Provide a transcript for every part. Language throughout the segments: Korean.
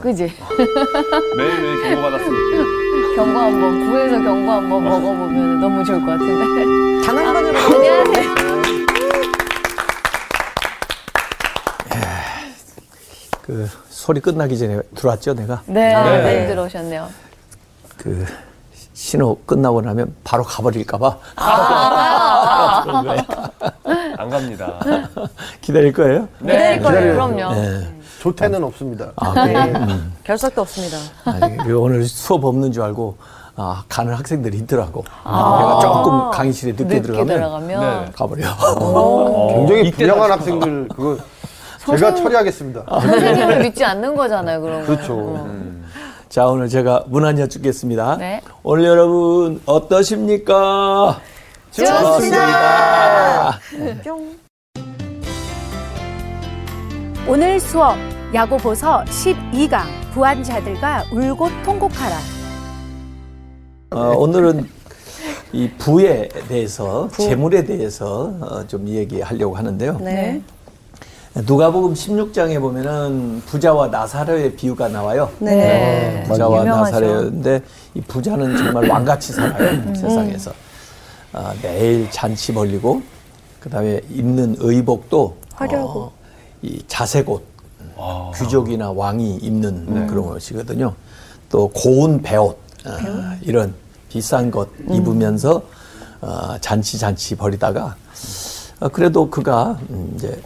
그지? 매일매일 경고받았으니까. 경고 한번 구에서 경고 한번 먹어보면 너무 좋을 것 같은데. 단 한 번으로 안녕하세요. 그 소리 끝나기 전에 들어왔죠, 내가. 네, 네. 네. 들어오셨네요. 그 신호 끝나고 나면 바로 가버릴까봐 아. 안 갑니다. 기다릴 거예요? 기다릴 거예요. 그럼요. 네. 조퇴는 없습니다. 아, 그래요? 결석도 없습니다. 아니, 그 오늘 수업 없는 줄 알고 아, 가는 학생들이 있더라고. 내가 조금 강의실에 늦게, 늦게 들어가면 들어가면. 네. 가버려. 굉장히 이때 불량한 학생들 그거 제가 처리하겠습니다. 선생님을 믿지 않는 거잖아요, 거. 그렇죠. 자, 오늘 제가 문안 여쭙겠습니다. 네. 오늘 여러분 어떠십니까? 좋습니다. 오늘 수업 야고보서 12강 부한 자들과 울고 통곡하라. 어, 오늘은 이 부에 대해서 재물에 대해서 어, 좀 얘기하려고 하는데요. 네. 누가복음 16장에 보면은 부자와 나사로의 비유가 나와요. 네. 부자와 유명하죠. 나사로인데 이 부자는 정말 왕같이 살아요 세상에서 아, 매일 잔치 벌리고 그다음에 입는 의복도 화려하고 어, 이 자색 옷 아. 귀족이나 왕이 입는 그런 옷이거든요. 또 고운 배옷 아, 이런 비싼 것 입으면서 어, 잔치 잔치 벌이다가 어, 그래도 그가 음, 이제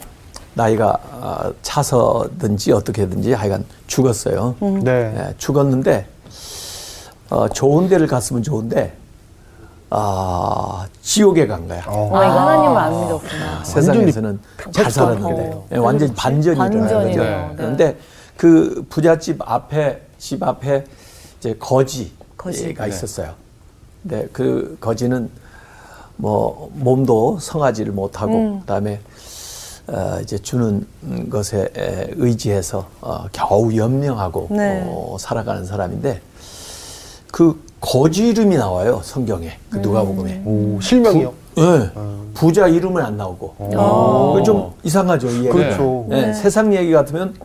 나이가 어, 차서든지 어떻게든지 하여간 죽었어요. 네. 예, 죽었는데 어, 좋은 데를 갔으면 좋은데 아 지옥에 간 거야. 어. 아, 이거 하나님을 안 믿었구나. 세상에서는 잘. 살았는데 어. 예, 완전히 반전이 일어나는 거죠. 반전이네요. 네. 그런데 그 부잣집 앞에 집 앞에 이제 거지가 거지. 있었어요. 근데 그 거지는 뭐 몸도 성하지를 못하고 음. 그다음에 어, 이제 주는 것에 에, 의지해서 어, 겨우 연명하고 네. 어, 살아가는 사람인데 그 거지 이름이 나와요 성경에 그 누가복음에. 오, 실명이요. 예. 부자 이름은 안 나오고. 오. 그좀 이상하죠, 이 얘기가. 그렇죠. 예, 세상 얘기 같으면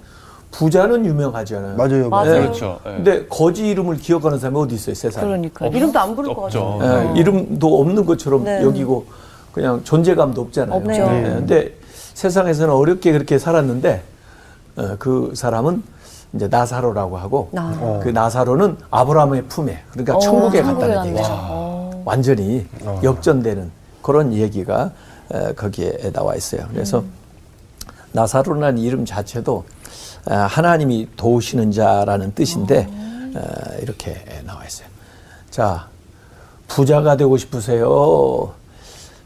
부자는 유명하잖아요. 맞아요. 맞아요. 예. 그렇죠. 예. 근데 거지 이름을 기억하는 사람이 어디 있어요, 세상에? 그러니까. 이름도 안 부를 것 없죠. 같아요. 예, 이름도 없는 것처럼 네. 여기고 그냥 존재감도 없잖아요. 없죠. 예, 근데 세상에서는 어렵게 그렇게 살았는데 어, 그 사람은 이제 나사로라고 하고 어. 그 나사로는 아브라함의 품에 그러니까 어, 천국에 천국에 갔다는. 얘기죠. 어. 완전히 역전되는 그런 얘기가 에, 거기에 나와 있어요. 그래서 나사로라는 이름 자체도 에, 하나님이 도우시는 자라는 뜻인데 에, 이렇게 나와 있어요. 자, 부자가 되고 싶으세요?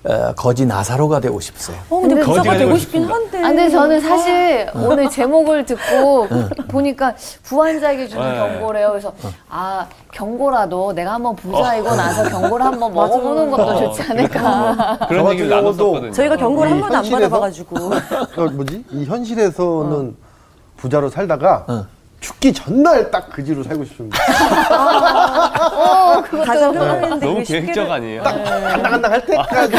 에, 거지 나사로가 되고 싶으세요? 어, 근데 거지가 부자가 되고 싶긴 한데. 아, 근데 저는 사실 오늘 제목을 듣고 보니까 부한자에게 주는 네. 경고래요. 그래서 아 경고라도 내가 한번 부자이고 나서 경고를 한번 먹어보는 것도 좋지 않을까. 그런 저 얘기를 나눴었거든요. 저희가 경고를 한이 번도 안 현실에서? 받아봐가지고 어, 뭐지? 이 현실에서는 부자로 살다가 어. 죽기 전날 딱 그지로 살고 싶습니다. 가장 흔한데 너무 계획적 아니에요? 간당간당 할 때까지.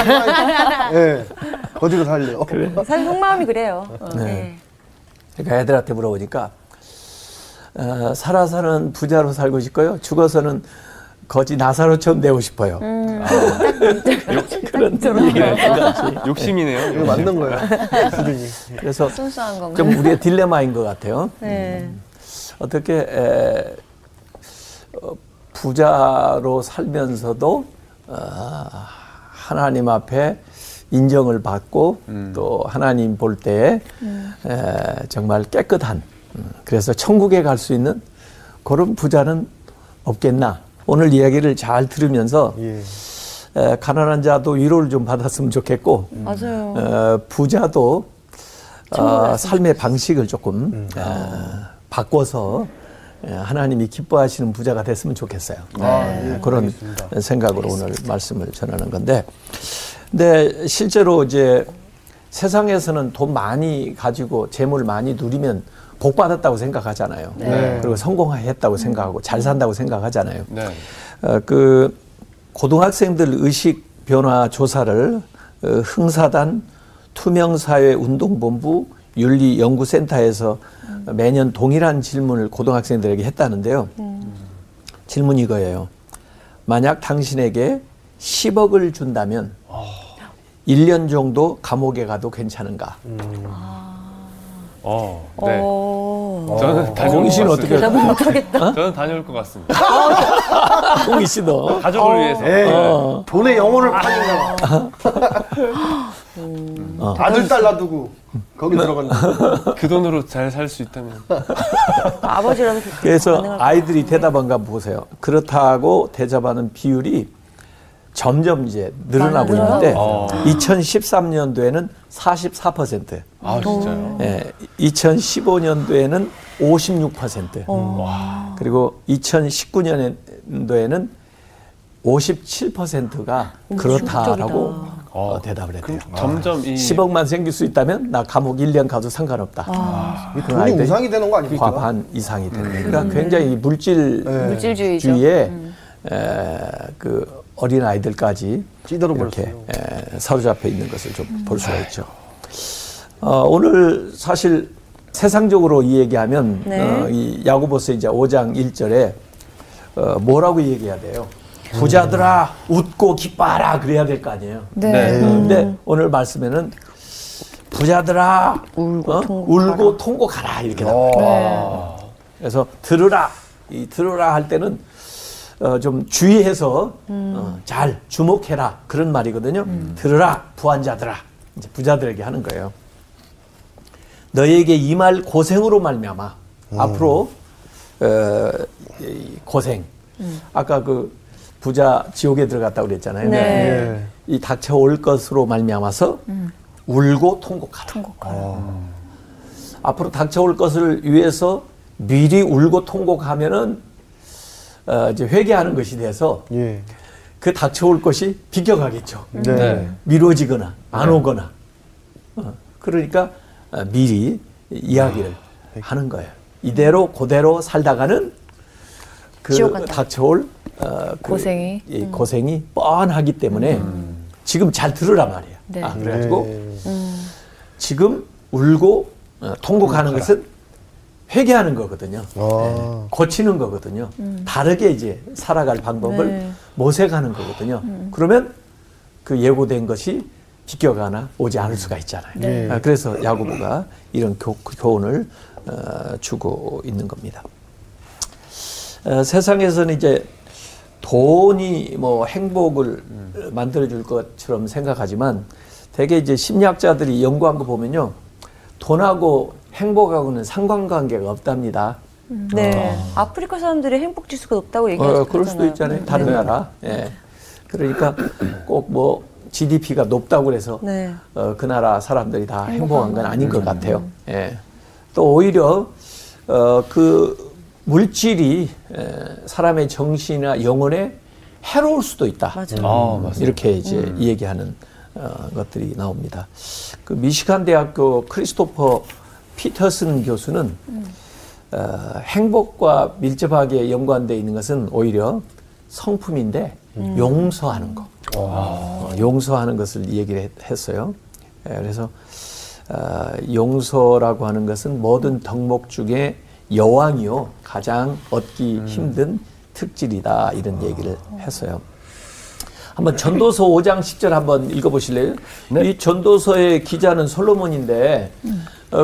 예. 거지로 살래요. 사실 속마음이 그래요. 네. 그러니까 애들한테 물어보니까 어, 살아서는 부자로 살고 싶고요. 죽어서는 거지 나사로처럼 되고 싶어요. 그런 얘기를. 욕심이네요. 이거 맞는 거예요. 그래서? 좀 우리의 딜레마인 것 같아요. 네. 어떻게 에, 어, 부자로 살면서도 어, 하나님 앞에 인정을 받고 또 하나님 볼 때에 에, 정말 깨끗한 음, 그래서 천국에 갈 수 있는 그런 부자는 없겠나? 오늘 이야기를 잘 들으면서 예. 에, 가난한 자도 위로를 좀 받았으면 좋겠고 맞아요. 어, 부자도 어, 삶의 방식을 조금 어, 바꿔서 예, 하나님이 기뻐하시는 부자가 됐으면 좋겠어요. 아, 예, 예, 그런 알겠습니다. 생각으로 오늘 말씀을 전하는 건데, 근데 실제로 이제 세상에서는 돈 많이 가지고 재물 많이 누리면 복 받았다고 생각하잖아요. 네. 그리고 성공했다고 생각하고 잘 산다고 생각하잖아요. 네. 어, 그 고등학생들 의식 변화 조사를 어, 흥사단 투명사회 운동본부 윤리연구센터에서 매년 동일한 질문을 고등학생들에게 했다는데요. 질문이 이거예요. 만약 당신에게 10억을 준다면 1년 정도 감옥에 가도 괜찮은가? 어, 네. 어. 저는 다녀올 것 같습니다. 어떻게. 저는 다녀올 것 같습니다. 공희 씨도 가족을 위해서. 예. 어. 돈의 영혼을 파니까 어. 아들 딸 놔두고 거기 들어간다. 그 돈으로 잘 살 수 있다면. 아버지라도 그렇게 그래서 아이들이 대답한 가 보세요. 그렇다고 대답하는 비율이 점점 이제 늘어나고? 있는데 어. 2013년도에는 44%, 아, 진짜요? 예, 2015년도에는 56%, 그리고 2019년도에는 57%가 그렇다라고 어, 대답을 했대요. 점점 이 10억만 생길 수 있다면 나 감옥 1년 가도 상관없다. 이그 돈이 우상이 되는 거 아닙니까? 과반 이상이 되는 거예요. 그러니까 굉장히 물질 네. 물질주의죠. 주의에 에, 그 어린 아이들까지 찌들어 이렇게 버렸어요. 에, 사로잡혀 있는 것을 좀 볼 수가 있죠. 어, 오늘 사실 세상적으로 이 얘기하면 네. 어, 이 야고보서 이제 5장 1절에 어, 뭐라고 얘기해야 돼요? 부자들아 웃고 기뻐하라 그래야 될 거 아니에요. 네. 네. 근데 오늘 말씀에는 부자들아 울고, 울고 통곡하라 이렇게 나와요. 네. 그래서 들으라 이 들으라 할 때는 어, 좀 주의해서 어, 잘 주목해라 그런 말이거든요. 들으라 부한자들아 이제 부자들에게 하는 거예요. 너에게 이말 고생으로 말미암아 앞으로 어, 이 고생. 아까 그 부자 지옥에 들어갔다고 그랬잖아요. 네. 예. 이 닥쳐올 것으로 말미암아서 울고 통곡하라. 앞으로 닥쳐올 것을 위해서 미리 울고 통곡하면은 어, 이제 회개하는 것이 돼서 예. 그 닥쳐올 것이 비껴가겠죠. 네. 네. 미뤄지거나 안 오거나. 어, 그러니까 어, 미리 이야기를 하는 거예요. 이대로 그대로 살다가는 그. 닥쳐올 어, 그 고생이. 이 고생이 뻔하기 때문에 지금 잘 들으란 말이에요. 네. 아, 그래가지고 네. 지금 울고 어, 통곡하는 것은 회개하는 거거든요. 아. 고치는 거거든요. 다르게 이제 살아갈 방법을 네. 모색하는 거거든요. 그러면 그 예고된 것이 비껴가나 오지 않을 수가 있잖아요. 네. 아, 그래서 야고보가 이런 교, 교훈을 어, 주고 있는 겁니다. 어, 세상에서는 이제 돈이 뭐 행복을 만들어줄 것처럼 생각하지만 대개 이제 심리학자들이 연구한 거 보면요. 돈하고 행복하고는 상관관계가 없답니다. 네. 아프리카 사람들이 행복 지수가 높다고 얘기하죠. 어, 그럴 수도 있잖아요. 다른 나라. 예. 그러니까 꼭뭐 GDP가 높다고 그래서 네. 어, 그 나라 사람들이 다 행복한 건 아닌 것 같아요. 예. 또 오히려 어, 그 물질이 에, 사람의 정신이나 영혼에 해로울 수도 있다. 맞아요. 아. 이렇게 이제 얘기하는 어, 것들이 나옵니다. 그 미시간 대학교 크리스토퍼 피터슨 교수는 어, 행복과 밀접하게 연관되어 있는 것은 오히려 성품인데 용서하는 거, 어, 용서하는 것을 얘기를 했, 했어요. 예, 그래서 어, 용서라고 하는 것은 모든 덕목 중에 여왕이요. 가장 얻기 힘든 특질이다. 이런 얘기를 했어요. 한번 전도서 5장 10절 한번 읽어보실래요? 이 전도서의 기자는 솔로몬인데 어,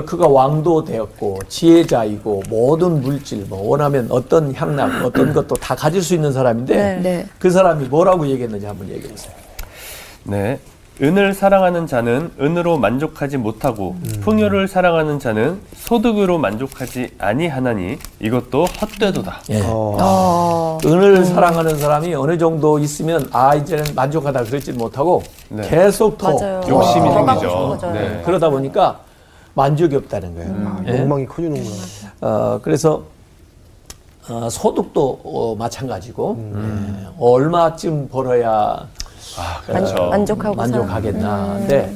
그가 왕도 되었고 지혜자이고 모든 물질 뭐 원하면 어떤 향락 어떤 것도 다 가질 수 있는 사람인데 네. 네. 그 사람이 뭐라고 얘기했는지 한번 얘기해 주세요. 네. 은을 사랑하는 자는 은으로 만족하지 못하고 풍요를 사랑하는 자는 소득으로 만족하지 아니하나니 이것도 헛되도다. 예. 어. 어. 은을 사랑하는 사람이 어느 정도 있으면 아 이제는 만족하다 그러지 못하고 네. 계속 더 맞아요. 욕심이 생기죠. 네. 그러다 보니까 만족이 없다는 거예요. 예? 욕망이 커지는구나. 어, 그래서 어, 소득도 어, 마찬가지고 예, 얼마쯤 벌어야 아, 만, 그렇죠. 만족하고 만족하겠나. 근데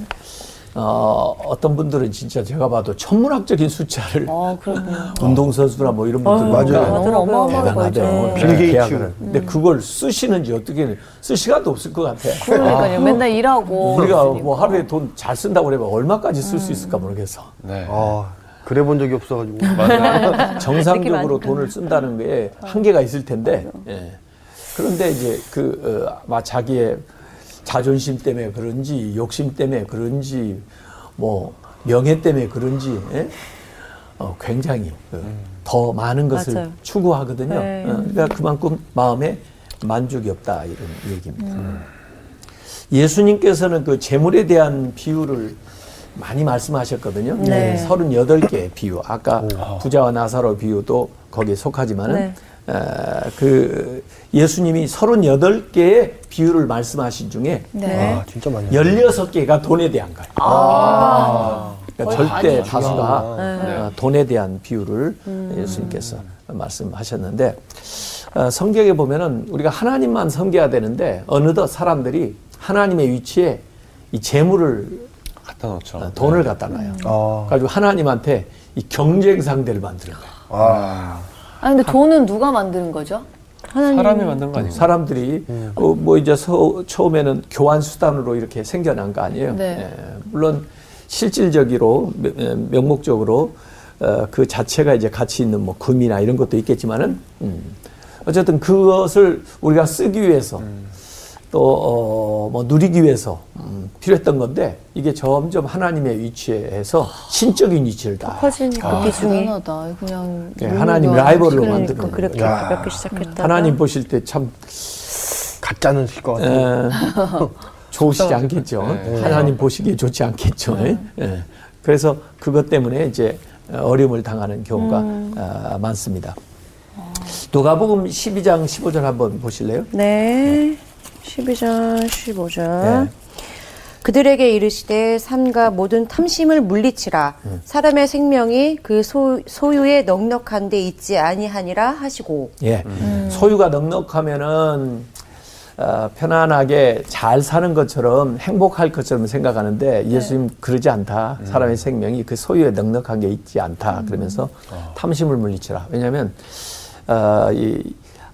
어, 어떤 분들은 진짜 제가 봐도 천문학적인 숫자를 어, 그렇군요. 운동선수나 뭐 이런 분들 맞아요. 너무 어마어마한 거죠. 대단하대요. 빌 게이츠. 계약을. 근데 그걸 쓰시는지 어떻게 쓸 시간도 없을 것 같아. 그러니까요. 맨날 일하고. 우리가 뭐 하루에 돈 잘 쓴다고 그러면 얼마까지 쓸수 있을까 모르겠어. 네. 아, 그래 본 적이 없어가지고. 맞아요. 정상적으로 돈을 쓴다는 게 한계가 있을 텐데. 예. 그런데 이제 그 어, 아마 자기의 자존심 때문에 그런지 욕심 때문에 그런지 뭐 명예 때문에 그런지 예? 어, 굉장히 그, 더 많은 것을 맞아요. 추구하거든요. 네. 어, 그러니까 그만큼 마음에 만족이 없다 이런 얘기입니다. 예수님께서는 그 재물에 대한 비유를 많이 말씀하셨거든요. 네. 38개의 비유. 아까 부자와 나사로 비유도 거기에 속하지만은 네. 에, 그 예수님이 38개의 비유를 말씀하신 중에 네. 아, 진짜 많이. 16개가 돈에 대한 거예요. 그러니까 절대 다수가 어, 돈에 대한 비유를 예수님께서 말씀하셨는데 어, 성경에 보면은 우리가 하나님만 섬겨야 되는데 어느덧 사람들이 하나님의 위치에 이 재물을 갖다 놓죠. 어, 돈을 갖다 놔요. 아, 가지고 하나님한테 이 경쟁 상대를 만드는 거예요. 아, 아니, 근데 돈은 누가 만드는 거죠? 사람이 만든 거 아닌가요? 사람들이 어, 뭐 이제 서- 처음에는 교환 수단으로 이렇게 생겨난 거 아니에요. 네. 예, 물론 실질적으로 명- 예, 명목적으로 어, 그 자체가 이제 가치 있는 뭐 금이나 이런 것도 있겠지만은 음, 어쨌든 그것을 우리가 쓰기 위해서 또뭐 누리기 위해서 음, 필요했던 건데 이게 점점 하나님의 위치에서 신적인 위치를 다 커지니까 아, 비중이. 대단하다. 그냥. 예, 놀러 하나님 라이벌로 만드는 그렇게 야. 가볍게 시작했다. 하나님 보실 때참 가짜는 실것 같아요. 에, 좋으시지 않겠죠. 네. 하나님 보시기에 좋지 않겠죠. 예. 그래서 그것 때문에 이제 어려움을 당하는 경우가 아, 많습니다. 누가복음 12장 15절 한번 보실래요? 네. 12장 15절. 네. 그들에게 이르시되 삼가 모든 탐심을 물리치라 사람의 생명이 그 소, 소유에 넉넉한 데 있지 아니하니라 하시고 예. 소유가 넉넉하면은 어, 편안하게 잘 사는 것처럼 행복할 것처럼 생각하는데 예수님 그러지 않다. 사람의 생명이 그 소유에 넉넉한 게 있지 않다. 그러면서 탐심을 물리치라. 왜냐하면 어, 이,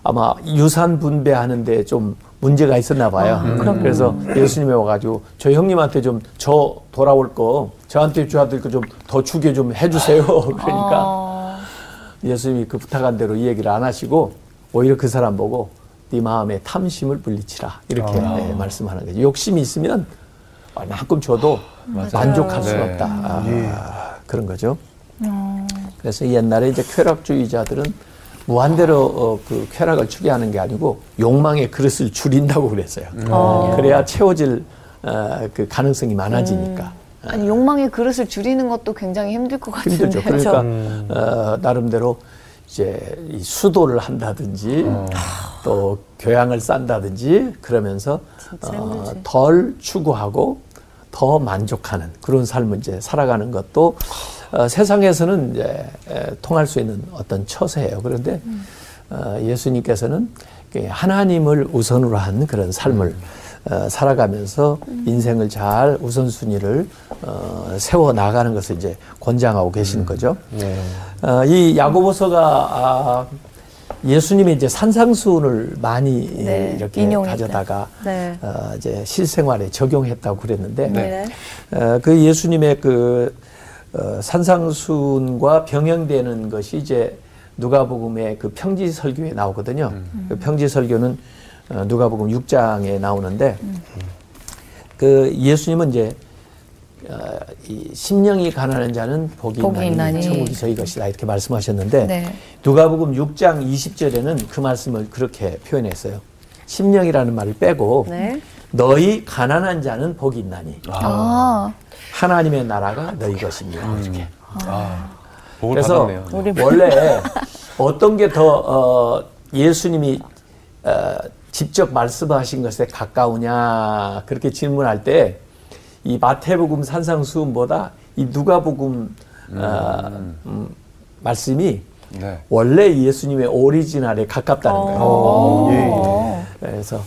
아마 유산 분배하는데 좀 문제가 있었나 봐요. 그래서 예수님이 와가지고 저 형님한테 좀 저 돌아올 거 저한테 줘야 될 거 좀 더 주게 좀 해주세요. 그러니까 어, 예수님이 그 부탁한 대로 이 얘기를 안 하시고 오히려 그 사람 보고 네 마음에 탐심을 물리치라 이렇게 네, 말씀하는 거죠. 욕심이 있으면 얼마큼 줘도 만족할 수가 네. 없다. 아, 그런 거죠. 그래서 옛날에 이제 쾌락주의자들은 무한대로 어, 그 쾌락을 추구하는 게 아니고 욕망의 그릇을 줄인다고 그랬어요. 그래야 채워질 어, 그 가능성이 많아지니까. 아니, 욕망의 그릇을 줄이는 것도 굉장히 힘들 것 같은데. 힘들죠. 그러니까 어, 나름대로 이제 이 수도를 한다든지 또 교양을 싼다든지 그러면서 어, 덜 추구하고 더 만족하는 그런 삶을 이제 살아가는 것도 어, 세상에서는 이제 에, 통할 수 있는 어떤 처세예요. 그런데 어, 예수님께서는 그 하나님을 우선으로 한 그런 삶을 어, 살아가면서 인생을 잘 우선순위를 어, 세워 나가는 것을 이제 권장하고 계시는 거죠. 어, 이 야고보서가 아, 예수님이 이제 산상수훈을 많이 네, 이렇게 인용했다. 가져다가 네. 어, 이제 실생활에 적용했다고 그랬는데 네. 어, 그 예수님의 그 어, 산상순과 병행되는 것이 이제 누가복음의 그 평지 설교에 나오거든요. 그 평지 설교는 어, 누가복음 6장에 나오는데 그 예수님은 이제 어, 이 심령이 가난한 자는 복이, 복이 있나니. 천국이 저희 것이다 이렇게 말씀하셨는데 네. 누가복음 6장 20절에는 그 말씀을 그렇게 표현했어요. 심령이라는 말을 빼고 네. 너희 가난한 자는 복이 있나니 아, 하나님의 나라가 너희 것입니다. 이렇게. 아, 복을 그래서 받았네요. 원래 어떤 게더 어, 예수님이 어, 직접 말씀하신 것에 가까우냐 그렇게 질문할 때 이 마태복음 산상수훈보다 이 누가복음 어, 음, 말씀이 네. 원래 예수님의 오리지널에 가깝다는 거예요. 예, 예. 그래서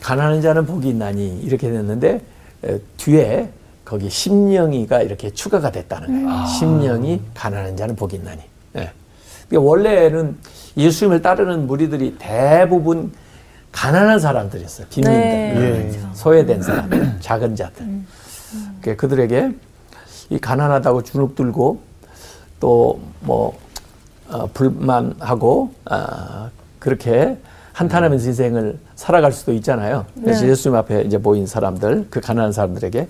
가난한 자는 복이 있나니 이렇게 됐는데 에, 뒤에 거기 심령이가 이렇게 추가가 됐다는 거예요. 심령이 가난한 자는 복이 있나니. 예. 그러니까 원래는 예수님을 따르는 무리들이 대부분 가난한 사람들이었어요. 빈민들, 예. 소외된 사람들, 작은 자들. 그러니까 그들에게 이 가난하다고 주눅 들고 또뭐 어, 불만하고 아, 그렇게 한탄하면서 인생을 살아갈 수도 있잖아요. 그래서 예수님 앞에 이제 모인 사람들, 그 가난한 사람들에게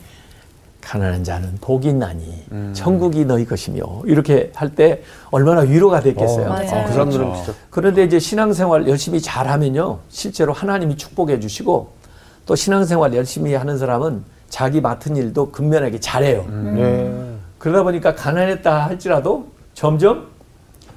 가난한 자는 복이 있나니 천국이 너희 것이며 이렇게 할 때 얼마나 위로가 됐겠어요. 어, 맞아요. 그 사람들은 그렇죠. 진짜 그런데 이제 신앙생활 열심히 잘하면요, 실제로 하나님이 축복해 주시고 또 신앙생활 열심히 하는 사람은 자기 맡은 일도 근면하게 잘해요. 예. 그러다 보니까 가난했다 할지라도 점점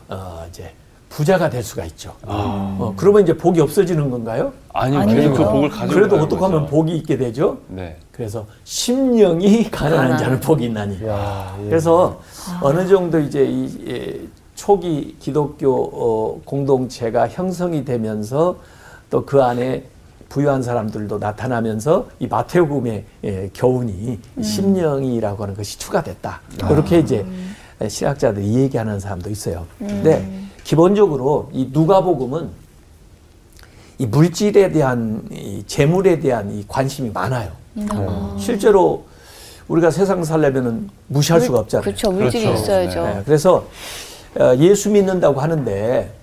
어, 이제 부자가 될 수가 있죠. 어, 그러면 이제 복이 없어지는 건가요? 아니 아니요. 계속 그 복을 가지고 그래도 어떻게 하면. 복이 있게 되죠? 네. 그래서 심령이 가난한 가난. 자는 복이 있나니. 야, 예. 그래서 어느 정도 이제 이 예, 초기 기독교 어, 공동체가 형성이 되면서 또 그 안에 부유한 사람들도 나타나면서 이 마태복음의 예, 교훈이 심령이라고 하는 것이 추가됐다. 그렇게 이제 신학자들이 얘기하는 사람도 있어요. 근데 기본적으로 이 누가복음은 이 물질에 대한 이 재물에 대한 이 관심이 많아요. 실제로 우리가 세상 살려면은 무시할 수가 없잖아요. 그렇죠. 물질이 그렇죠. 있어야죠. 네, 그래서 어, 예수 믿는다고 하는데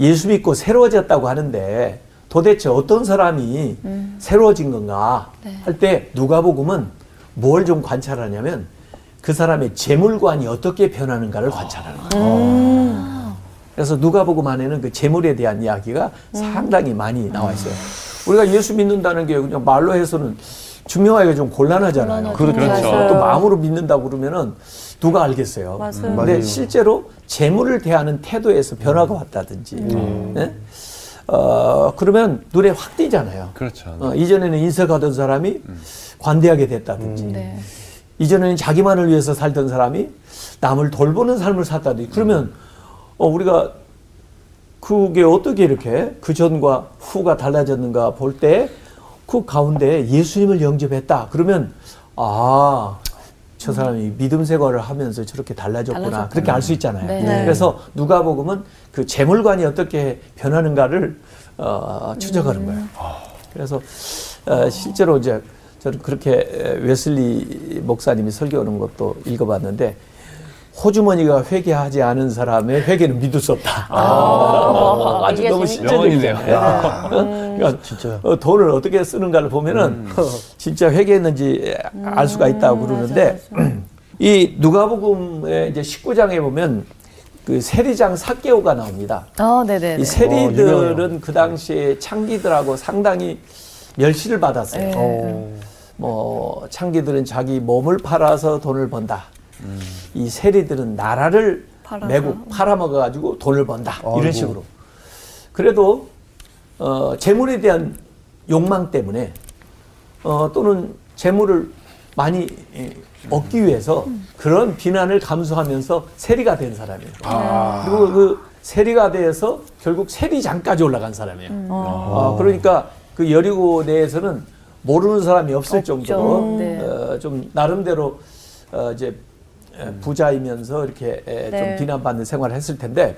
예수 믿고 새로워졌다고 하는데 도대체 어떤 사람이 새로워진 건가 할때 누가복음은 뭘 좀 관찰하냐면 그 사람의 재물관이 어떻게 변하는가를 관찰하는 거예요. 그래서 누가복음 안에는 그 재물에 대한 이야기가 상당히 많이 나와 있어요. 우리가 예수 믿는다는 게 그냥 말로 해서는 증명하기가 좀 곤란하잖아요. 그렇죠. 맞아요. 또 마음으로 믿는다고 그러면은 누가 알겠어요. 맞아요. 근데 맞아요. 실제로 재물을 대하는 태도에서 변화가 왔다든지, 네? 어, 그러면 눈에 확 띄잖아요. 그렇죠. 어, 이전에는 인색하던 사람이 관대하게 됐다든지, 네. 이전에는 자기만을 위해서 살던 사람이 남을 돌보는 삶을 살다든지, 그러면 어, 우리가 그게 어떻게 이렇게 그 전과 후가 달라졌는가 볼 때 그 가운데 예수님을 영접했다. 그러면 아, 저 사람이 믿음 생활을 하면서 저렇게 달라졌구나. 달라졌구나. 그렇게 알 수 있잖아요. 네. 네. 그래서 누가복음은 그 재물관이 어떻게 변하는가를 어, 추적하는 거예요. 그래서 어, 실제로 이제 저는 그렇게 에, 웨슬리 목사님이 설교하는 것도 읽어봤는데 호주머니가 회개하지 않은 사람의 회개는 믿을 수 없다. 아, 주 이게 너무 재밌- 명언이네요. 실제적이네요. 그러니까 진짜. 어, 돈을 어떻게 쓰는가를 보면은 진짜 회개했는지 알 수가 있다고 그러는데 이 누가복음의 이제 19장에 보면 그 세리장 사개오가 나옵니다. 어, 네네. 이 세리들은 유명해요. 그 당시에 창기들하고 상당히 멸시를 받았어요. 네. 어. 뭐 창기들은 자기 몸을 팔아서 돈을 번다. 이 세리들은 나라를 팔아서. 매고 팔아먹어 가지고 돈을 번다. 아이고. 이런 식으로. 그래도 어, 재물에 대한 욕망 때문에 어, 또는 재물을 많이 예, 얻기 위해서 그런 비난을 감수하면서 세리가 된 사람이에요. 그리고 그 세리가 돼서 결국 세리장까지 올라간 사람이에요. 어, 그러니까 그 여리고 내에서는 모르는 사람이 없을 없죠. 정도로 네. 어, 좀 나름대로 어, 이제 에, 부자이면서 이렇게 에, 네. 좀 비난받는 생활을 했을 텐데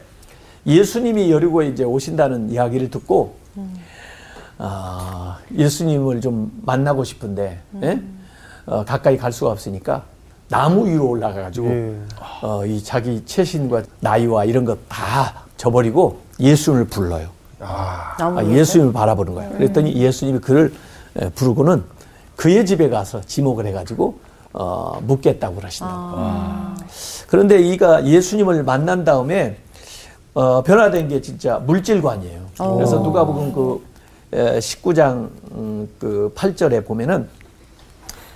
예수님이 여리고에 이제 오신다는 이야기를 듣고 아, 예수님을 좀 만나고 싶은데 예? 어, 가까이 갈 수가 없으니까 나무 위로 올라가가지고 예. 어, 이 자기 체신과 나이와 이런 것 다 저버리고 예수님을 불러요. 아. 아, 예수님을 바라보는 거예요. 그랬더니 예수님이 그를 에, 부르고는 그의 집에 가서 지목을 해가지고 어, 묻겠다고 그러신다. 그런데 이가 예수님을 만난 다음에 어, 변화된 게 진짜 물질관이에요. 그래서 누가 보면 그 에, 19장 음, 그 8절에 보면은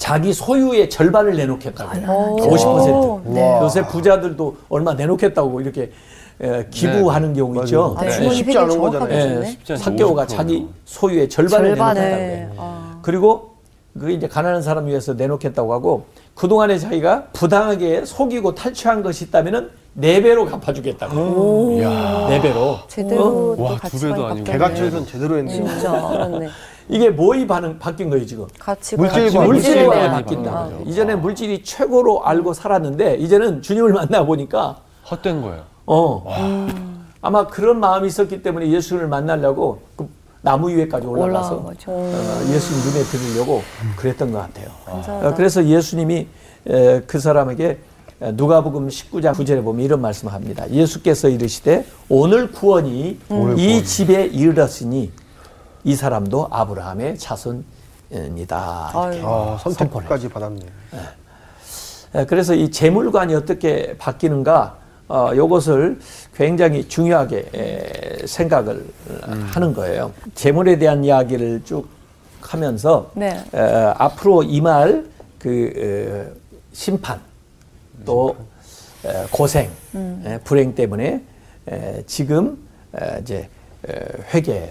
자기 소유의 절반을 내놓겠다고 해요. 50%. 네. 요새 부자들도 얼마 내놓겠다고 이렇게 에, 기부하는 경우 맞아요. 있죠. 아, 네. 쉽지 않은 거잖아요. 쉽지 않죠. 사개오가 50%. 자기 소유의 절반을 절반을. 내놓겠다고 네. 해요. 아. 그리고 그게 이제 가난한 사람 위해서 내놓겠다고 하고 그동안에 자기가 부당하게 속이고 탈취한 것이 있다면은 네 배로 갚아주겠다고. 네 배로. 제대로 또 와, 두 배도 아니고. 개가처에선 제대로 했네요. 진짜 그렇네. 이게 뭐이 반응 바뀐 거예요 지금? 물질. 물질에 바뀐 바뀐다. 거죠. 이전에 물질이 최고로 알고 살았는데 이제는 주님을 만나 보니까 헛된 거예요. 어 아마 그런 마음이 있었기 때문에 예수를 만나려고 그 나무 위에까지 올라가서. 어, 예수님 눈에 들으려고 그랬던 것 같아요. 어, 그래서 예수님이 에, 그 사람에게 에, 누가복음 19장 9절에 보면 이런 말씀을 합니다. 예수께서 이르시되 오늘 구원이 오늘 이. 집에 이르렀으니 이 사람도 아브라함의 자손입니다. 이렇게 아, 선택까지 받았네. 에, 그래서 이 재물관이 어떻게 바뀌는가, 어, 요것을 굉장히 중요하게 에, 생각을 어, 하는 거예요. 재물에 대한 이야기를 쭉 하면서 네. 에, 앞으로 임할 그 에, 심판 또 에, 고생, 에, 불행 때문에 에, 지금 에, 이제 에, 회개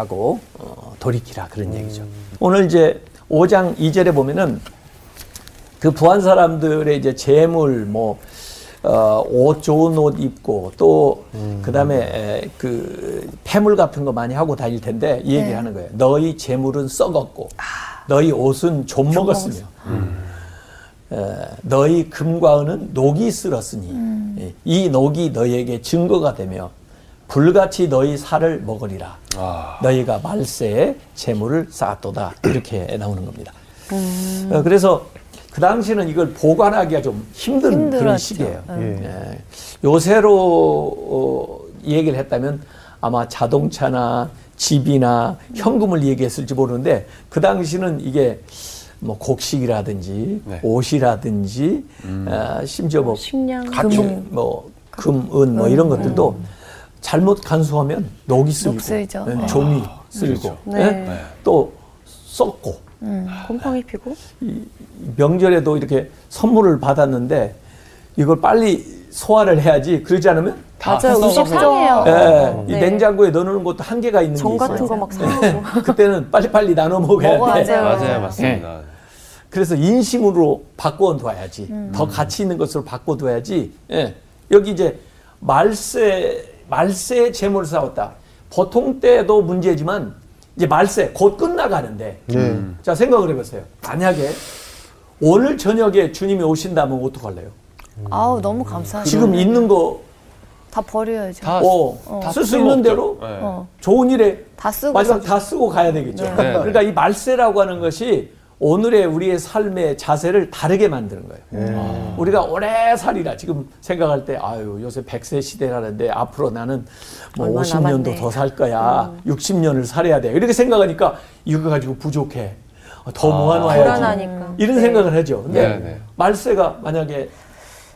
하고 어, 돌이키라 그런 얘기죠. 오늘 이제 5장 2절에 보면은 그 부한 사람들의 이제 재물 뭐 어, 옷 좋은 옷 입고 또 그다음에 에, 그 폐물 같은 거 많이 하고 다닐 텐데 이 얘기하는 거예요. 너희 재물은 썩었고 너희 옷은 좀 먹었으며. 에, 너희 금과 은은 녹이 쓸었으니. 예, 이 녹이 너희에게 증거가 되며 불같이 너희 살을 먹으리라. 아, 너희가 말세에 재물을 쌓았도다 이렇게 나오는 겁니다. 어, 그래서 그 당시는 이걸 보관하기가 좀 힘든 그런 힘들었죠. 시기예요. 예. 예. 요새로 어, 얘기를 했다면 아마 자동차나 집이나 현금을 얘기했을지 모르는데 그 당시는 이게 뭐 곡식이라든지 네. 옷이라든지 어, 심지어 뭐 식량 금, 뭐 금, 은 뭐 이런 것들도 잘못 간수하면 녹이. 예, 네. 종이 쓸고 네. 예? 네. 또 썩고 곰팡이 피고 명절에도 이렇게 선물을 받았는데 이걸 빨리 소화를 해야지 그러지 않으면 다 맞아요. 썩어. 음식 상해요. 예, 이 네. 냉장고에 넣어놓는 것도 한계가 있는 정게 있어요. 같은 거 막 사고 그때는 빨리빨리 나눠 먹어야 돼. 맞아요, 맞습니다. 그래서 인심으로 바꿔둬야지. 더 가치 있는 것으로 바꿔둬야지. 예. 여기 이제 말세, 말세 재물 쌓았다. 보통 때도 문제지만 이제 말세 곧 끝나가는데. 네. 자, 생각을 해보세요. 만약에 오늘 저녁에 주님이 오신다면 어떡할래요? 아우 너무 감사하죠. 지금 있는 거, 다 버려야죠. 다 어, 다쓸수 쓸모 있는. 대로 네. 어, 좋은 일에 다 쓰고 마지막 서- 다 쓰고 가야 되겠죠. 네. 네. 그러니까 이 말세라고 하는 것이 오늘의 우리의 삶의 자세를 다르게 만드는 거예요. 우리가 오래 살이라 지금 생각할 때 아유 요새 100세 시대라는데 앞으로 나는 뭐 얼마 50년도 남았네. 더살 거야. 60년을 살아야 돼. 이렇게 생각하니까 이거 가지고 부족해. 어, 더 모아놔야지. 불안하니까 이런 네. 생각을 하죠. 근데 네, 네. 말세가 만약에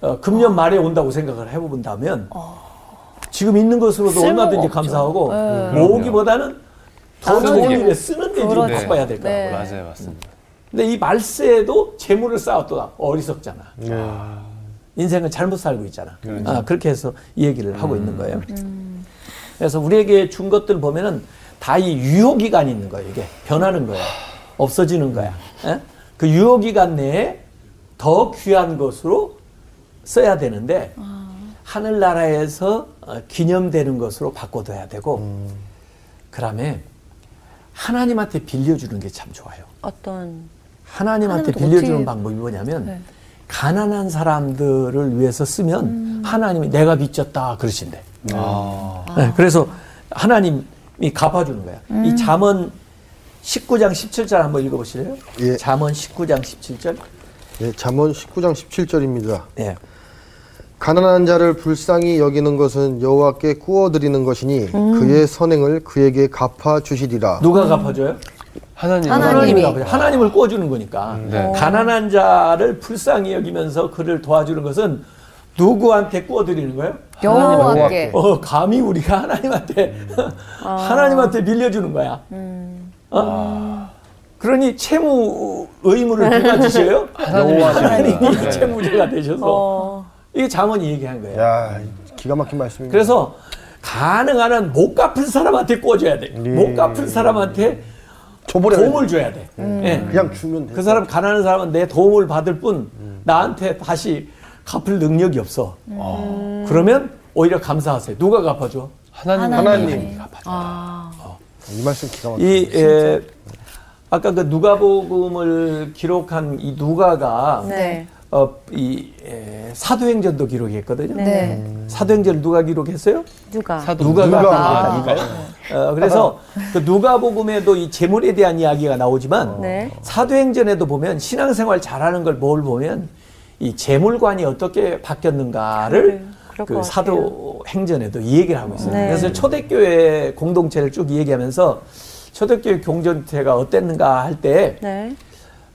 어, 금년 말에 온다고 생각을 해본다면 지금 있는 것으로도 얼마든지 없죠. 감사하고 네. 모으기보다는 더 좋은 게- 일에 쓰는 데좀 그렇죠. 바꿔야 될 거라고. 네. 맞아요, 맞습니다. 근데 이 말세에도 재물을 쌓았다 어리석잖아. 네. 인생을 잘못 살고 있잖아. 그렇죠. 아, 그렇게 해서 이 얘기를 하고 있는 거예요. 그래서 우리에게 준 것들 보면은 다 이 유효기간이 있는 거예요. 이게 변하는 거야. 없어지는 거야. 예? 그 유효기간 내에 더 귀한 것으로 써야 되는데 하늘나라에서 어, 기념되는 것으로 바꿔둬야 되고 그다음에 하나님한테 빌려주는 게 참 좋아요. 어떤 하나님한테 빌려주는 어떻게- 방법이 뭐냐면 네. 가난한 사람들을 위해서 쓰면 하나님이 내가 빚졌다 그러신대. 아, 네, 그래서 하나님이 갚아주는 거야. 이 잠언 19장 17절 한번 읽어보실래요? 예. 잠언 19장 17절. 네, 잠언 19장 17절입니다. 예. 가난한 자를 불쌍히 여기는 것은 여호와께 구워 드리는 것이니 그의 선행을 그에게 갚아 주시리라. 누가 갚아줘요? 하나님, 하나님이. 갚아줘요. 하나님을 구워주는 거니까. 네. 가난한 자를 불쌍히 여기면서 그를 도와주는 것은 누구한테 구워드리는 거예요? 여호와께 어, 감히 우리가 하나님한테 하나님한테 빌려주는 거야. 어? 그러니 채무 의무를 누가 지셔요? 하나님이 채무자가 되셔서 이게 잠언이 얘기한 거예요. 야, 기가 막힌 말씀입니다. 그래서 가능한 한 못 갚은 사람한테 꿔줘야 돼. 못 갚은 사람한테 줘버려. 도움을 줘야 돼. 예. 그냥 주면 돼. 그 사람 가난한 사람은 내 도움을 받을 뿐 나한테 다시 갚을 능력이 없어. 그러면 오히려 감사하세요. 누가 갚아줘? 하나님, 하나님. 갚아줘. 이 말씀 기가 막히네. 이 에, 아까 그 누가복음을 기록한 이 누가가 네. 어, 이 에, 사도행전도 기록했거든요. 네. 사도행전을 누가 기록했어요? 누가? 사도 누가가 누가가. 기록했다니까요. 어, 그래서 그 누가복음에도 이 재물에 대한 이야기가 나오지만 네. 사도행전에도 보면 신앙생활 잘하는 걸 뭘 보면 이 재물관이 어떻게 바뀌었는가를 것 그. 사도행전에도 이 얘기를 하고 있어요. 네. 그래서 초대교회 공동체를 쭉 얘기하면서 초대교회 공동체가 어땠는가 할때 네.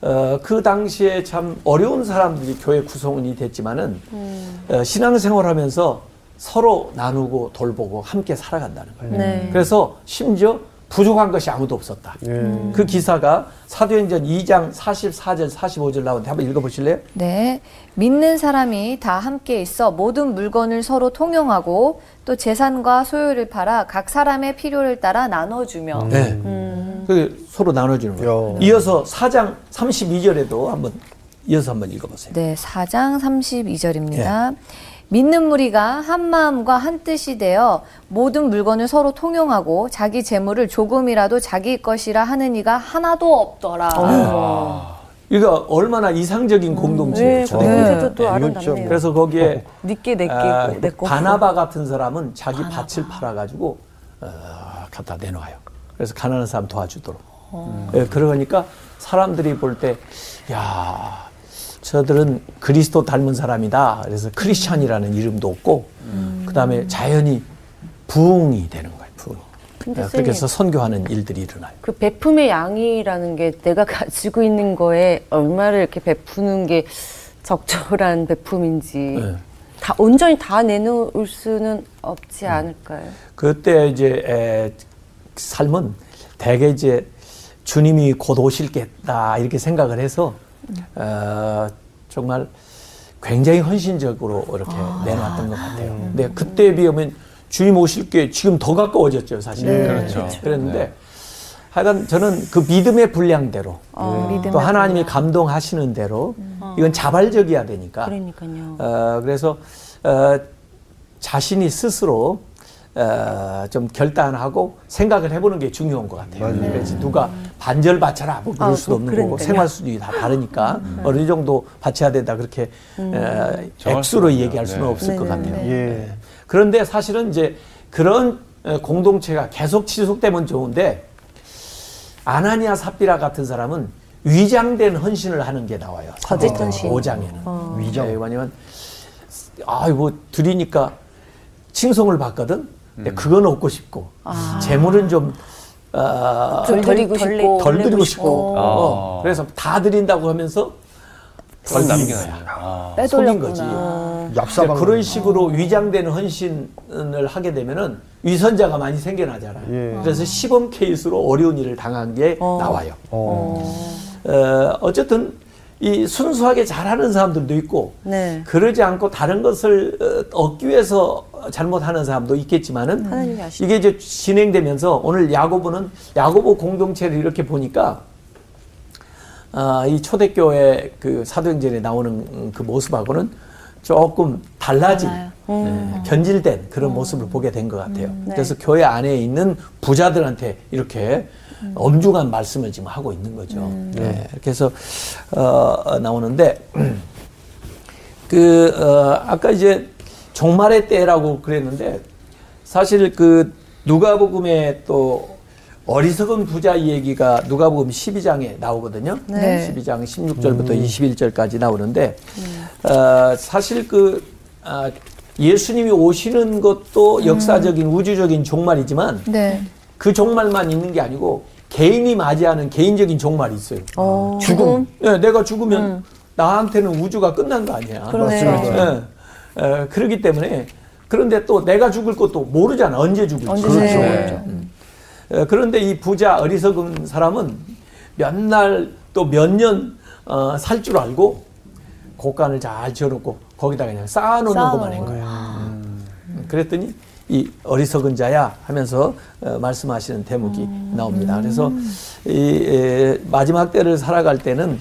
어, 그 당시에 참 어려운 사람들이 교회 구성원이 됐지만은 음. 어, 신앙생활하면서 서로 나누고 돌보고 함께 살아간다는 거예요. 네. 그래서 심지어 부족한 것이 아무도 없었다. 예. 그 기사가 사도행전 2장 44절 45절 나오는데 한번 읽어보실래요? 네. 믿는 사람이 다 함께 있어 모든 물건을 서로 통용하고 또 재산과 소유를 팔아 각 사람의 필요를 따라 나눠주며 네. 음. 그 서로 나눠주는 거예요. 야. 이어서 4장 32절에도 한번 이어서 한번 읽어보세요. 네, 4장 32절입니다. 믿는 무리가 한 마음과 한 뜻이 되어 모든 물건을 서로 통용하고 자기 재물을 조금이라도 자기 것이라 하는 이가 하나도 없더라. 이거 얼마나 이상적인 공동체예요. 네, 초대교회. 그것도 또 네. 아름답네요. 그래서 거기에 니께 내끼고 아. 바나바 같은 사람은 자기 밭을 팔아가지고 어, 갖다 내놓아요. 그래서 가난한 사람 도와주도록. 예, 그러니까 사람들이 볼 때, 야, 저들은 그리스도 닮은 사람이다. 그래서 크리스찬이라는 이름도 없고, 그 다음에 자연히 부흥이 되는 거예요. 부흥. 예, 그렇게 해서 선교하는 일들이 일어나요. 그 베품의 양이라는 게 내가 가지고 있는 거에 얼마를 이렇게 베푸는 게 적절한 베품인지 네. 다 온전히 다 내놓을 수는 없지 않을까요? 그때 이제 에, 삶은 대개 이제 주님이 곧 오실 겠다 이렇게 생각을 해서 어, 정말 굉장히 헌신적으로 이렇게 내놨던 것 같아요. 근데 그때에 비하면 주님 오실 게 지금 더 가까워졌죠, 사실. 네, 그렇죠. 그랬는데 하여간 저는 그 믿음의 분량대로 믿음의 또 하나님이 감동하시는 대로 이건 자발적이어야 되니까. 그러니까요. 어, 그래서 어, 자신이 스스로 어, 좀 결단하고 생각을 해보는 게 중요한 것 같아요. 그래서 누가 반절 바쳐라 뭐 그럴 아, 수도 없는 거고 그러니까요. 생활 수준이 다 다르니까 어느 정도 바쳐야 된다 그렇게 어, 정할 액수로 얘기할. 수는 네. 없을 것 네, 네, 같아요. 예. 그런데 사실은 이제 그런 어, 공동체가 계속 지속되면 좋은데 아나니아 삽비라 같은 사람은 위장된 헌신을 하는 게 나와요. 거짓 헌신. 5장에는. 위장. 왜냐면 아, 뭐 드리니까 칭송을 받거든. 근데 그건 얻고 싶고 재물은 좀 어, 덜 드리고 덜- 싶고. 덜 드리고 싶고 아. 어, 그래서 다 드린다고 하면서 덜 남겨놔요. 거야. 아. 속인 거지. 빼돌렸구나. 얍사방. 그런 식으로 위장되는 헌신을 하게 되면은 위선자가 많이 생겨나잖아요. 예. 그래서 시범 케이스로 어려운 일을 당한 게 나와요. 어. 어, 어쨌든 이 순수하게 잘하는 사람들도 있고 네. 그러지 않고 다른 것을 어, 얻기 위해서 잘못하는 사람도 있겠지만은 아시죠. 이게 이제 진행되면서 오늘 야고보는 야고보 공동체를 이렇게 보니까 아, 이 초대교회 그 사도행전에 나오는 그 모습하고는 조금 달라진 달라요. 네, 변질된 그런 모습을 보게 된 것 같아요. 네. 그래서 교회 안에 있는 부자들한테 이렇게 엄중한 말씀을 지금 하고 있는 거죠. 네, 이렇게 해서 어, 어, 나오는데 그 어, 아까 이제 종말의 때라고 그랬는데 사실 그 누가복음에 또 어리석은 부자 얘기가 누가복음 12장에 나오거든요. 네. 12장 16절부터 21절까지 나오는데 어, 사실 그 아, 예수님이 오시는 것도 역사적인 우주적인 종말이지만 네. 그 종말만 있는 게 아니고 개인이 맞이하는 개인적인 종말이 있어요. 어, 죽음. 예, 내가 죽으면 나한테는 우주가 끝난 거 아니야. 그러네. 예, 예, 그렇기 때문에 그런데 또 내가 죽을 것도 모르잖아. 언제 죽을지. 언제 그렇죠. 네. 예, 그런데 이 부자 어리석은 사람은 몇 날 또 몇년 어, 살줄 알고 곡간을 잘 지어놓고 거기다 그냥 쌓아놓는 쌓아놓은 것만 한 거야. 음, 그랬더니 이 어리석은 자야 하면서 어, 말씀하시는 대목이 나옵니다. 그래서 이 에, 마지막 때를 살아갈 때는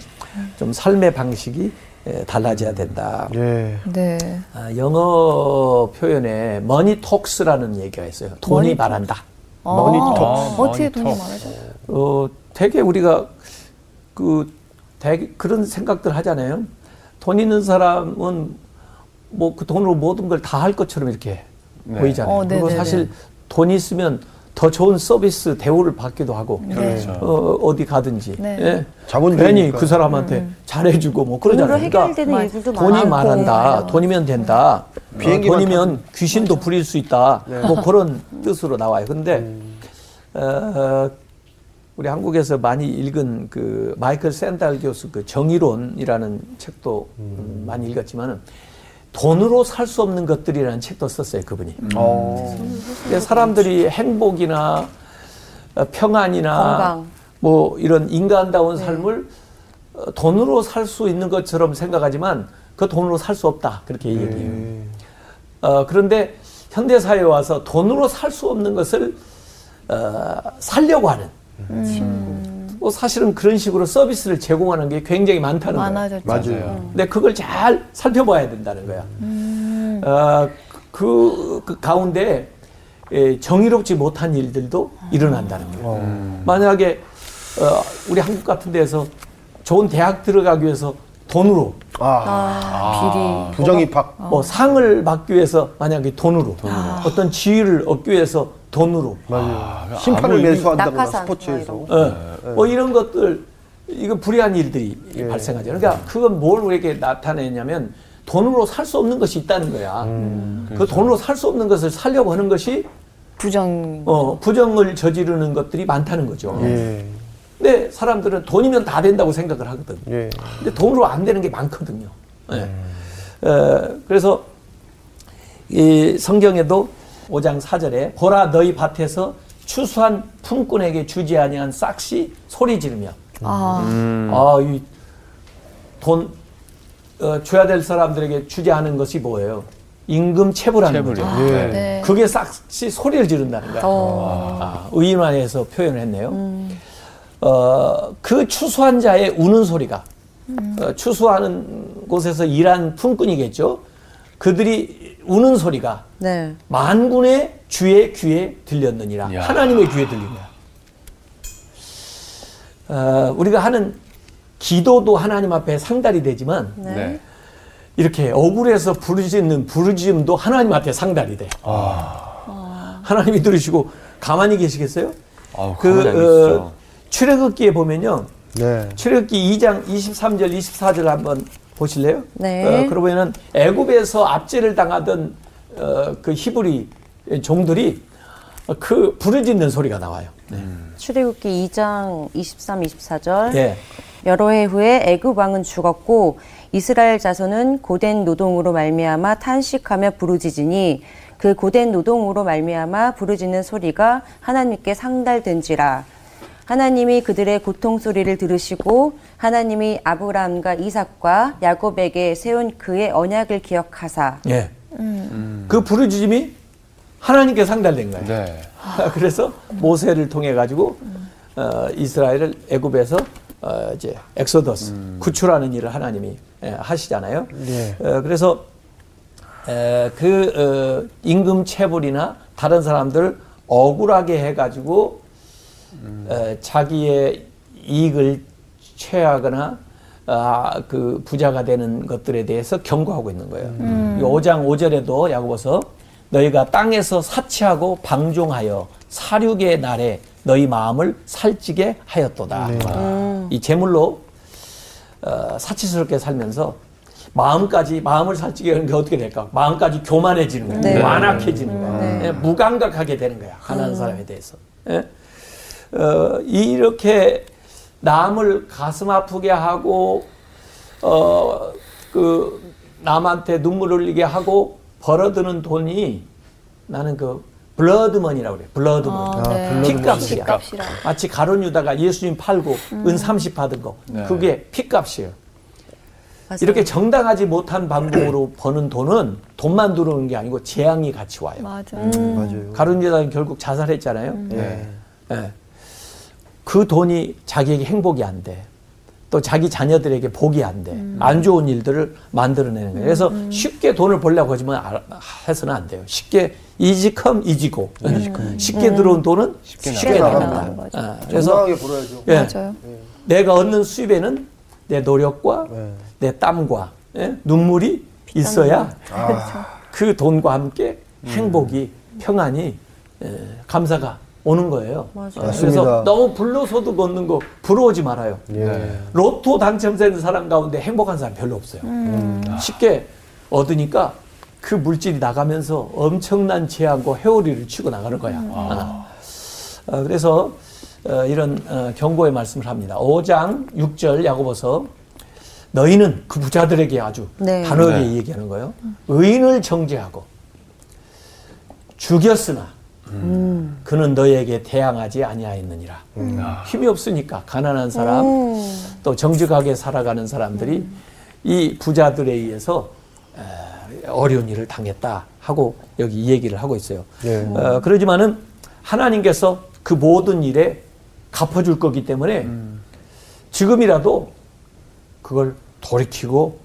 좀 삶의 방식이 에, 달라져야 된다. 예. 네. 아, 영어 표현에 money talks라는 얘기가 있어요. 돈이 Money 말한다. 머니톡. 아, 어떻게 돈이. 많아져? 어, 되게 우리가 그 되게 그런 생각들 하잖아요. 돈 있는 사람은 뭐 그 돈으로 모든 걸 다 할 것처럼 이렇게 네. 보이잖아요. 어, 네, 그리고 네, 사실 돈이 있으면 더 좋은 서비스 대우를 받기도 하고 그렇죠. 어, 어디 가든지 네. 예. 괜히 그 사람한테 잘해주고 뭐 그러잖아요. 그러니까 돈이. 말한다. 돈이면 된다. 어, 돈이면 귀신도 부릴 수 있다. 뭐 그런 뜻으로 나와요. 근데 어, 우리 한국에서 많이 읽은 그 마이클 샌달 교수 그 정의론이라는 책도 음, 많이 읽었지만은 돈으로 살 수 없는 것들이라는 책도 썼어요 그분이. 어. 근데 사람들이 행복이나 어, 평안이나 건강. 뭐 이런 인간다운 삶을 어, 돈으로 살 수 있는 것처럼 생각하지만 그 돈으로 살 수 없다 그렇게 얘기해요. 어, 그런데 현대 사회에 와서 돈으로 살 수 없는 것을 어, 살려고 하는. 뭐 사실은 그런 식으로 서비스를 제공하는 게 굉장히 많다는 거예요. 맞아요. 근데 그걸 잘 살펴봐야 된다는 거야. 어, 그, 그 가운데 예, 정의롭지 못한 일들도 일어난다는 거예요. 만약에 어, 우리 한국 같은 데서 좋은 대학 들어가기 위해서 돈으로 아, 부정 입학. 뭐 상을 받기 위해서 만약에 돈으로, 어떤 지위를 얻기 위해서 돈으로 맞아요. 심판을 매수한다거나 낙하산, 스포츠에서. 뭐 어, 뭐 이런 것들 이거 불이한 일들이 발생하죠. 그러니까 그건 뭘 우리에게 나타내냐면 돈으로 살 수 없는 것이 있다는 거야. 그 돈으로 살 수 없는 것을 살려고 하는 것이 부정. 어, 부정을 저지르는 것들이 많다는 거죠. 예. 근데 사람들은 돈이면 다 된다고 생각을 하거든. 예. 근데 돈으로 안 되는 게 많거든요. 예. 어, 그래서 이 성경에도 5장 4절에 보라 너희 밭에서 추수한 품꾼에게 주지 아니한 싹시 소리 지르며 아, 아, 이돈 어, 줘야 될 사람들에게 주지 않은 것이 뭐예요? 임금 체불하는. 거죠. 예. 네. 그게 싹시 소리를 지른다는 거야. 어. 아, 의인화해서 표현을 했네요. 어, 그 추수한 자의 우는 소리가 어, 추수하는 곳에서 일한 품꾼이겠죠. 그들이 우는 소리가 네. 만군의 주의 귀에 들렸느니라. 야. 하나님의 귀에 들린 거야. 어, 우리가 하는 기도도 하나님 앞에 상달이 되지만 네. 이렇게 억울해서 부르짖는 부르짖음도 하나님 앞에 상달이 돼. 하나님이 들으시고 가만히 계시겠어요? 아우, 그 가만히 안 어. 출애굽기에 보면요. 네. 출애굽기 2장 23절 24절 한번 보실래요? 네. 어, 그러면은 애굽에서 압제를 당하던 어, 그 히브리 종들이 그 부르짖는 소리가 나와요. 출애굽기 2장 23, 24절. 예. 여러 해 후에 애굽 왕은 죽었고 이스라엘 자손은 고된 노동으로 말미암아 탄식하며 부르짖으니 그 고된 노동으로 말미암아 부르짖는 소리가 하나님께 상달된지라 하나님이 그들의 고통 소리를 들으시고 하나님이 아브라함과 이삭과 야곱에게 세운 그의 언약을 기억하사 예. 그 부르짖음이 하나님께 상달된 거예요. 네. 그래서 모세를 통해 가지고 어, 이스라엘을 애굽에서 어, 이제 엑소더스 구출하는 일을 하나님이 예, 하시잖아요. 네. 어, 그래서 에, 그 어, 임금 체불이나 다른 사람들을 억울하게 해가지고 에, 자기의 이익을 취하거나 아, 그 부자가 되는 것들에 대해서 경고하고 있는 거예요. 이 5장 5절에도 야고보서 너희가 땅에서 사치하고 방종하여 사륙의 날에 너희 마음을 살찌게 하였도다. 아, 이 제물로 어, 사치스럽게 살면서 마음까지 마음을 살찌게 하는 게 어떻게 될까? 마음까지 교만해지는 거야. 네. 완악해지는 거야. 예, 무감각하게 되는 거야. 가난한 사람에 대해서. 예? 어, 이렇게 남을 가슴 아프게 하고 어, 그 남한테 눈물 흘리게 하고 벌어드는 돈이 나는 그 blood money라고 그래. blood money. 아, 네. 피값이야. 피값이라. 마치 가룟 유다가 예수님 팔고 은30 받은 거. 네. 그게 피값이에요. 맞아요. 이렇게 정당하지 못한 방법으로 버는 돈은 돈만 들어오는 게 아니고 재앙이 같이 와요. 맞아. 맞아요. 가론 유다는 결국 자살했잖아요. 네. 예. 그 돈이 자기에게 행복이 안 돼. 또 자기 자녀들에게 복이 안 돼. 안 좋은 일들을 만들어내는 거예요. 그래서 쉽게 돈을 벌려고 하지만 아- 해서는 안 돼요. 쉽게 이지컴 이지고. 쉽게 들어온 돈은 쉽게, 쉽게 나간다. 거죠. 아, 그래서. 예, 맞아요. 내가 얻는 수입에는 내 노력과 네. 내 땀과 예? 눈물이 있어야 그 돈과 함께 행복이 평안이 예, 감사가 오는 거예요. 그래서 맞습니다. 너무 불로소득 얻는 거 부러워지 말아요. 예. 로또 당첨된 사람 가운데 행복한 사람 별로 없어요. 쉽게 얻으니까 그 물질이 나가면서 엄청난 재앙과 회오리를 치고 나가는 거야. 하나. 어, 그래서 어, 이런 어, 경고의 말씀을 합니다. 5장 6절 야고보서 너희는 그 부자들에게 아주 네. 단호하게 네. 얘기하는 거예요. 의인을 정죄하고 죽였으나 그는 너희에게 대항하지 아니하였느니라. 힘이 없으니까 가난한 사람 또 정직하게 살아가는 사람들이 이 부자들에 의해서 에, 어려운 일을 당했다 하고 여기 이 얘기를 하고 있어요. 예. 어, 그러지만은 하나님께서 그 모든 일에 갚아줄 거기 때문에 지금이라도 그걸 돌이키고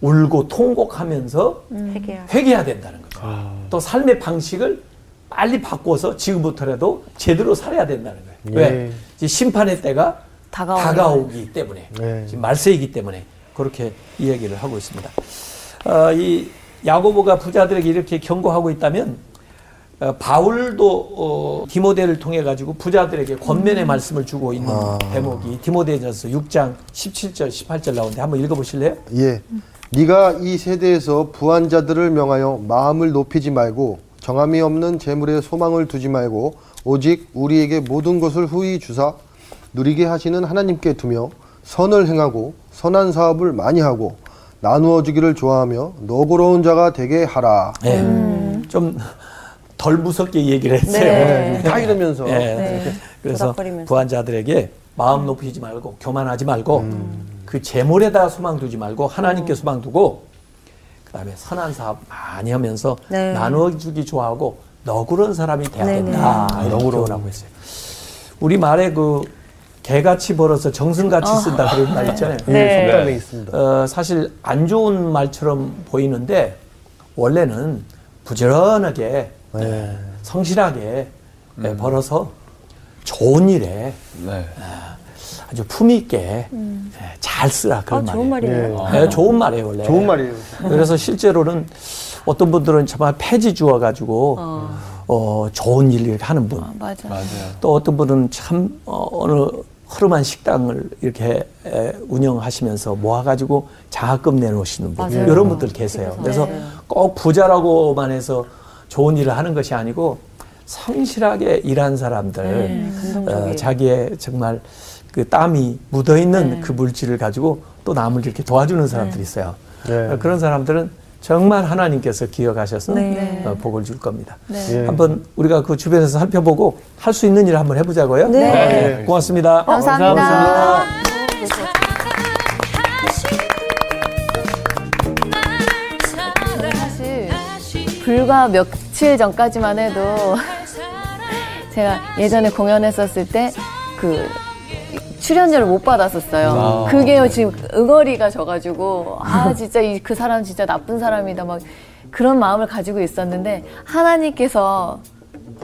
울고 통곡하면서 회개하. 회개해야 된다는 거죠. 또 삶의 방식을 빨리 바꿔서 지금부터라도 제대로 살아야 된다는 거예요. 예. 왜? 이제 심판의 때가 다가오는 다가오기 때문에 네. 지금 말세이기 때문에 그렇게 이야기를 하고 있습니다. 어, 이 야고보가 부자들에게 이렇게 경고하고 있다면 어, 바울도 어, 디모데를 통해 가지고 부자들에게 권면의 말씀을 주고 있는 대목이 디모데전서 6장 17절 18절 나오는데 한번 읽어보실래요? 예. 네가 이 세대에서 부한 자들을 명하여 마음을 높이지 말고 정함이 없는 재물에 소망을 두지 말고 오직 우리에게 모든 것을 후히 주사 누리게 하시는 하나님께 두며 선을 행하고 선한 사업을 많이 하고 나누어 주기를 좋아하며 너그러운 자가 되게 하라. 예. 좀덜 무섭게 얘기를 했어요. 네. 다 이러면서 예. 그래서 도닥거리면서. 부한자들에게 마음 높이지 말고 교만하지 말고 그 재물에다 소망 두지 말고 하나님께 소망 두고 그다음에 선한 사업 많이 하면서 네. 나눠주기 좋아하고 너그러운 사람이 돼야. 된다 교훈하고 있어요. 우리 말에 그 개같이 벌어서 정승같이 쓴다 그런 말 있잖아요. 예, 속담에 있습니다. 어, 사실 안 좋은 말처럼 보이는데 원래는 부지런하게 네. 성실하게 예, 벌어서 좋은 일에 네. 아주 품위 있게 예, 잘 쓰라 그런 아, 좋은 말이에요. 말이네요. 예, 좋은 말이에요 원래. 좋은 말이에요. 그래서 실제로는 어떤 분들은 정말 폐지 주어 가지고 어, 좋은 일을 하는 분. 맞아. 맞아요. 또 어떤 분은 참 어, 어느 허름한 식당을 이렇게 에, 운영하시면서 모아가지고 장학금 내놓으시는 분 맞아요. 이런 분들 계세요. 그래서 꼭 부자라고만 해서 좋은 일을 하는 것이 아니고 성실하게 일한 사람들 어, 자기의 정말 그 땀이 묻어 있는 그 물질을 가지고 또 남을 이렇게 도와주는 사람들이 있어요. 네. 어, 그런 사람들은 정말 하나님께서 기억하셔서 네. 어, 복을 줄 겁니다. 예. 한번 우리가 그 주변에서 살펴보고 할 수 있는 일을 한번 해보자고요. 네. 네. 고맙습니다. 감사합니다. 사실 불과 며칠 전까지만 해도 제가 예전에 공연했었을 때 그 출연료를 못 받았었어요. 아. 그게요 지금 응어리가 져가지고 아 진짜 이, 그 사람 진짜 나쁜 사람이다 막 그런 마음을 가지고 있었는데 하나님께서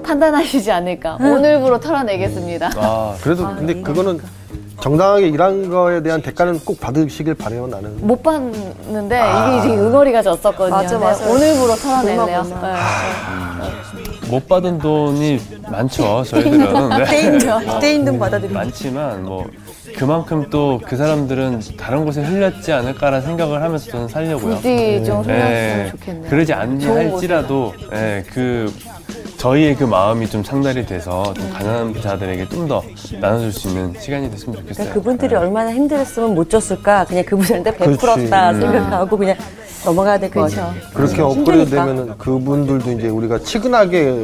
판단하시지 않을까 오늘부로 털어내겠습니다. 아, 그래도 근데 그거는 정당하게 일한 거에 대한 대가는 꼭 받으시길 바래요 나는. 못 봤는데 이게 이제 응어리가 졌었거든요. 맞아, 근데 맞아. 오늘부로 털어내네요. 네. 못 받은 돈이 많죠, 저희들은. 네. 대인, 대인등 받아들이고. 많지만 뭐 그만큼 또 그 사람들은 다른 곳에 흘렸지 않을까라는 생각을 하면서 저는 살려고요. 부디 좀 흘렸으면 예, 좋겠네요. 그러지 않니 할지라도 예, 그 저희의 그 마음이 좀 상달이 돼서 좀 가난한 자들에게 좀 더 나눠줄 수 있는 시간이 됐으면 좋겠어요. 그러니까 그분들이 예. 얼마나 힘들었으면 못 줬을까 그냥 그분들한테 베풀었다 음. 생각하고 그냥 넘어가야 될 것 같아요. 그렇게 업그레이드 되면은 그분들도 이제 우리가 측은하게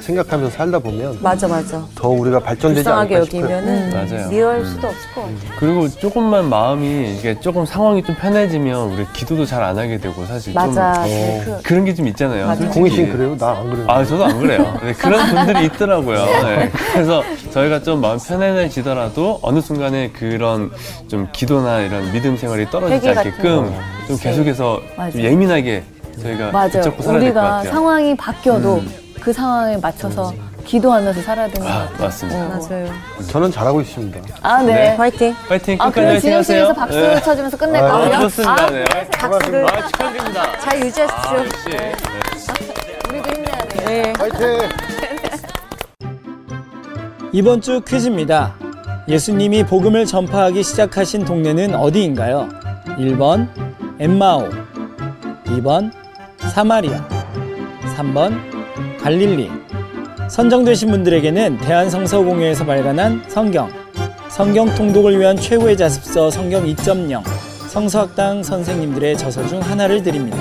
생각하면서 살다 보면 맞아, 맞아. 더 우리가 발전되지 불쌍하게 않을까 싶어요. 여기면은 맞아요. 리얼 수도 없을 것 같아. 그리고 조금만 마음이 이게 조금 상황이 좀 편해지면 우리 기도도 잘 안 하게 되고 사실 맞아. 좀 어. 그, 그런 게 좀 있잖아요. 맞아. 솔직히. 공희 씨는 그래요? 나 안 그래요. 아, 저도 안 그래요. 네, 그런 분들이 있더라고요. 네, 그래서 저희가 좀 마음 편안해지더라도 어느 순간에 그런 좀 기도나 이런 믿음 생활이 떨어지지 않게끔 거. 좀 계속해서 좀. 예민하게 저희가 맞아요. 붙잡고 살아야 될것 우리가. 상황이 바뀌어도 그 상황에 맞춰서 기도하면서 살아야 되는 것 아, 같아요. 맞습니다. 어. 맞아요. 저는 잘하고 있습니다. 아, 네. 네. 화이팅. 파이팅! 아, 끝까지 그럼. 진흥실에서 박수 네. 쳐주면서 끝낼 아, 거예요? 아, 좋습니다. 아, 네. 박수를 아, 축하드립니다. 잘 유지하십시오. 역시. 네. 우리도 힘내야 돼요. 네. 화이팅! 이번 주 퀴즈입니다. 예수님이 복음을 전파하기 시작하신 동네는 어디인가요? 1번 엠마오 2번 사마리아 3번 갈릴리 선정되신 분들에게는 대한성서공회에서 발간한 성경 성경 통독을 위한 최고의 자습서 성경 2.0 성서학당 선생님들의 저서 중 하나를 드립니다.